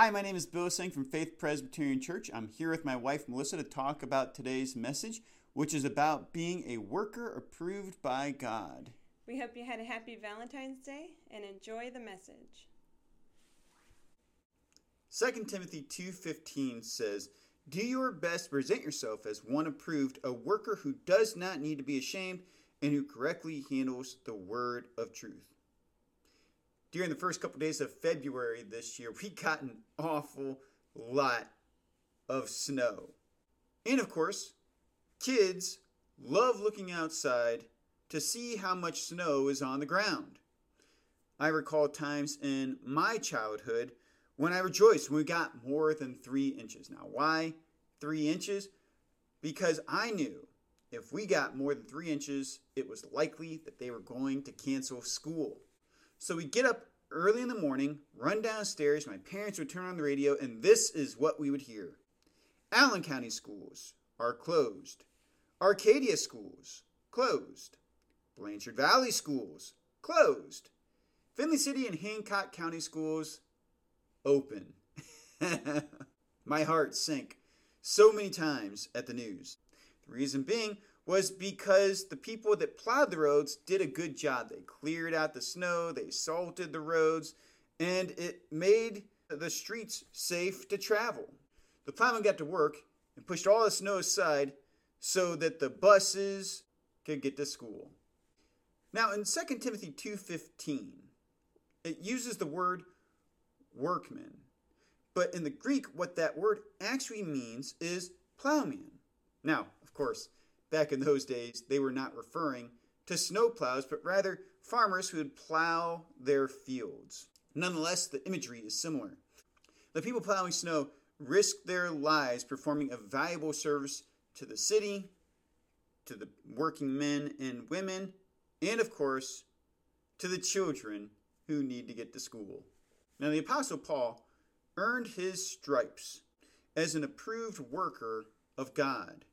Hi, my name is Bill Seng from Faith Presbyterian Church. I'm here with my wife Melissa to talk about today's message, which is about being a worker approved by God. We hope you had a happy Valentine's Day and enjoy the message. 2 Timothy 2:15 says, "Do your best to present yourself as one approved, a worker who does not need to be ashamed and who correctly handles the word of truth." During the first couple days of February this year, we got an awful lot of snow. And of course, kids love looking outside to see how much snow is on the ground. I recall times in my childhood when I rejoiced when we got more than three inches. Now, why three inches? Because I knew if we got more than three inches, it was likely that they were going to cancel school. So we get up early in the morning, run downstairs, my parents would turn on the radio, and this is what we would hear Allen County schools are closed, Arcadia schools closed, Blanchard Valley schools closed, Findlay City and Hancock County schools open. my heart sank so many times at the news. The reason being was because the people that plowed the roads did a good job. They cleared out the snow, they salted the roads, and it made the streets safe to travel. The plowman got to work and pushed all the snow aside so that the buses could get to school. Now in 2 Timothy 2:15, it uses the word workman. But in the Greek what that word actually means is plowman. Now, of course, Back in those days, they were not referring to snowplows, but rather farmers who would plow their fields. Nonetheless, the imagery is similar. The people plowing snow risked their lives performing a valuable service to the city, to the working men and women, and of course, to the children who need to get to school. Now, the Apostle Paul earned his stripes as an approved worker of God.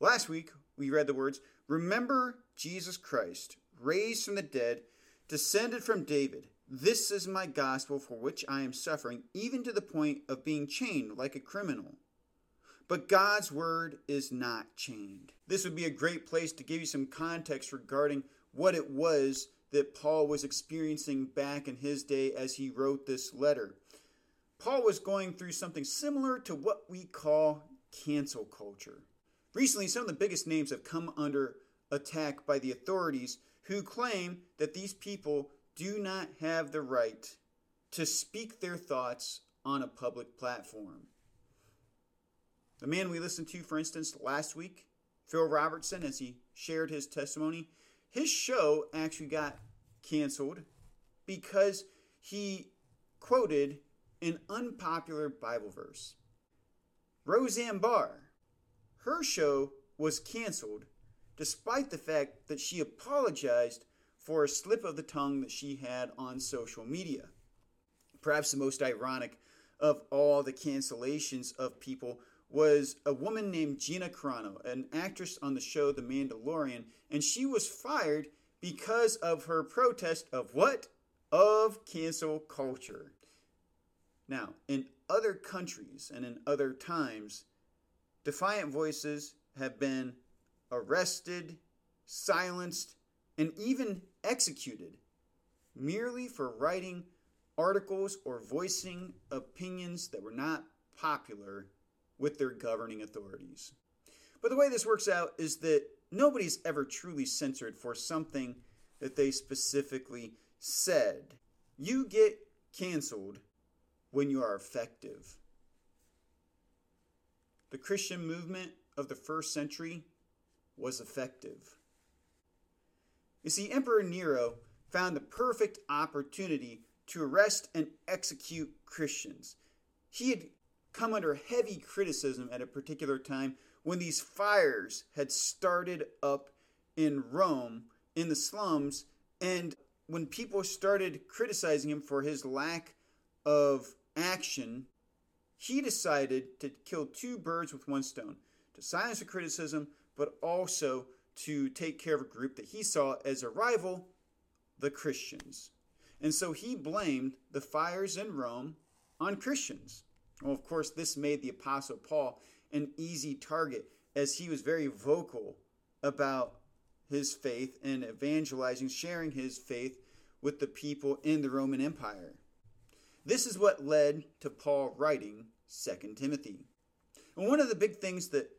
Last week, we read the words Remember Jesus Christ, raised from the dead, descended from David. This is my gospel for which I am suffering, even to the point of being chained like a criminal. But God's word is not chained. This would be a great place to give you some context regarding what it was that Paul was experiencing back in his day as he wrote this letter. Paul was going through something similar to what we call cancel culture. Recently, some of the biggest names have come under attack by the authorities who claim that these people do not have the right to speak their thoughts on a public platform. The man we listened to, for instance, last week, Phil Robertson, as he shared his testimony, his show actually got canceled because he quoted an unpopular Bible verse. Roseanne Barr, her show was canceled despite the fact that she apologized for a slip of the tongue that she had on social media. Perhaps the most ironic of all the cancellations of people was a woman named Gina Carano, an actress on the show The Mandalorian, and she was fired because of her protest of what? Of cancel culture. Now, in other countries and in other times, Defiant voices have been arrested, silenced, and even executed merely for writing articles or voicing opinions that were not popular with their governing authorities. But the way this works out is that nobody's ever truly censored for something that they specifically said. You get canceled when you are effective. The Christian movement of the first century was effective. You see, Emperor Nero found the perfect opportunity to arrest and execute Christians. He had come under heavy criticism at a particular time when these fires had started up in Rome in the slums, and when people started criticizing him for his lack of action he decided to kill two birds with one stone to silence the criticism, but also to take care of a group that he saw as a rival, the Christians. And so he blamed the fires in Rome on Christians. Well, of course, this made the Apostle Paul an easy target as he was very vocal about his faith and evangelizing, sharing his faith with the people in the Roman Empire. This is what led to Paul writing 2 Timothy. And one of the big things that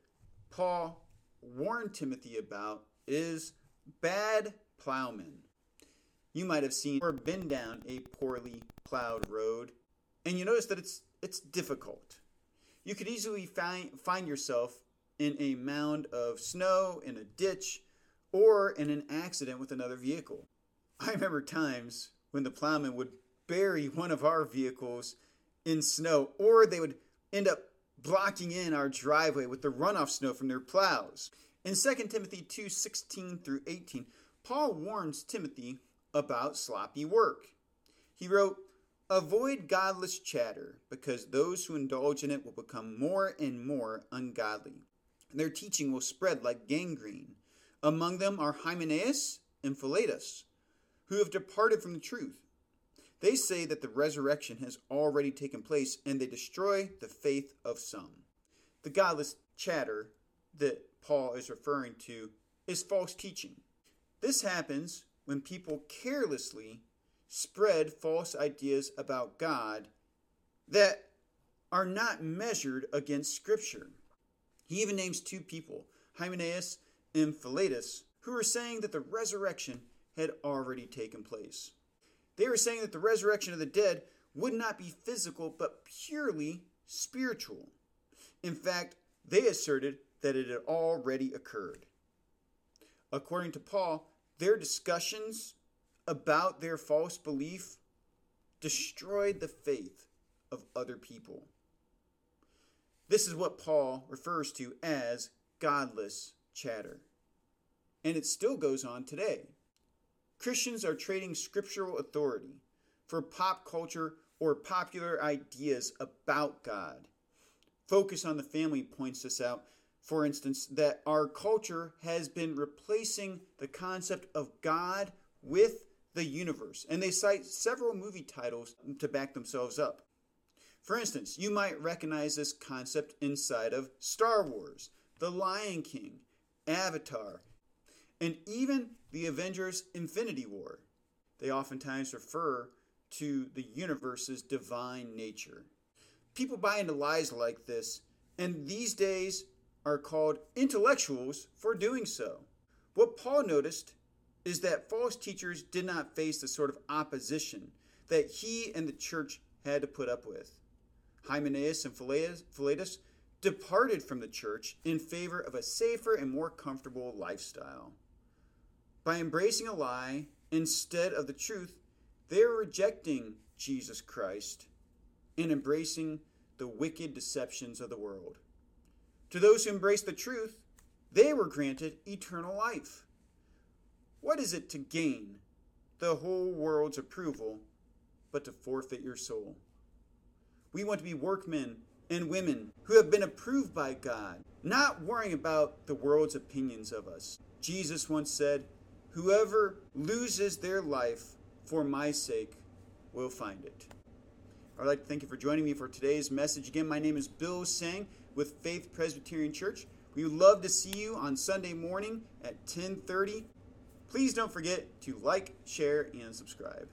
Paul warned Timothy about is bad plowmen. You might have seen or been down a poorly plowed road, and you notice that it's it's difficult. You could easily find find yourself in a mound of snow, in a ditch, or in an accident with another vehicle. I remember times when the plowman would bury one of our vehicles in snow, or they would end up blocking in our driveway with the runoff snow from their plows. In 2 Timothy 2 16 through 18, Paul warns Timothy about sloppy work. He wrote, Avoid godless chatter, because those who indulge in it will become more and more ungodly. Their teaching will spread like gangrene. Among them are Hymenaeus and Philetus, who have departed from the truth. They say that the resurrection has already taken place, and they destroy the faith of some. The godless chatter that Paul is referring to is false teaching. This happens when people carelessly spread false ideas about God that are not measured against Scripture. He even names two people, Hymenaeus and Philetus, who are saying that the resurrection had already taken place. They were saying that the resurrection of the dead would not be physical but purely spiritual. In fact, they asserted that it had already occurred. According to Paul, their discussions about their false belief destroyed the faith of other people. This is what Paul refers to as godless chatter. And it still goes on today. Christians are trading scriptural authority for pop culture or popular ideas about God. Focus on the Family points this out, for instance, that our culture has been replacing the concept of God with the universe. And they cite several movie titles to back themselves up. For instance, you might recognize this concept inside of Star Wars, The Lion King, Avatar, and even the Avengers Infinity War. They oftentimes refer to the universe's divine nature. People buy into lies like this, and these days are called intellectuals for doing so. What Paul noticed is that false teachers did not face the sort of opposition that he and the church had to put up with. Hymenaeus and Philetus departed from the church in favor of a safer and more comfortable lifestyle. By embracing a lie instead of the truth, they are rejecting Jesus Christ and embracing the wicked deceptions of the world. To those who embrace the truth, they were granted eternal life. What is it to gain the whole world's approval but to forfeit your soul? We want to be workmen and women who have been approved by God, not worrying about the world's opinions of us. Jesus once said, Whoever loses their life for my sake will find it. I'd like to thank you for joining me for today's message. Again, my name is Bill Seng with Faith Presbyterian Church. We would love to see you on Sunday morning at 1030 Please don't forget to like, share, and subscribe.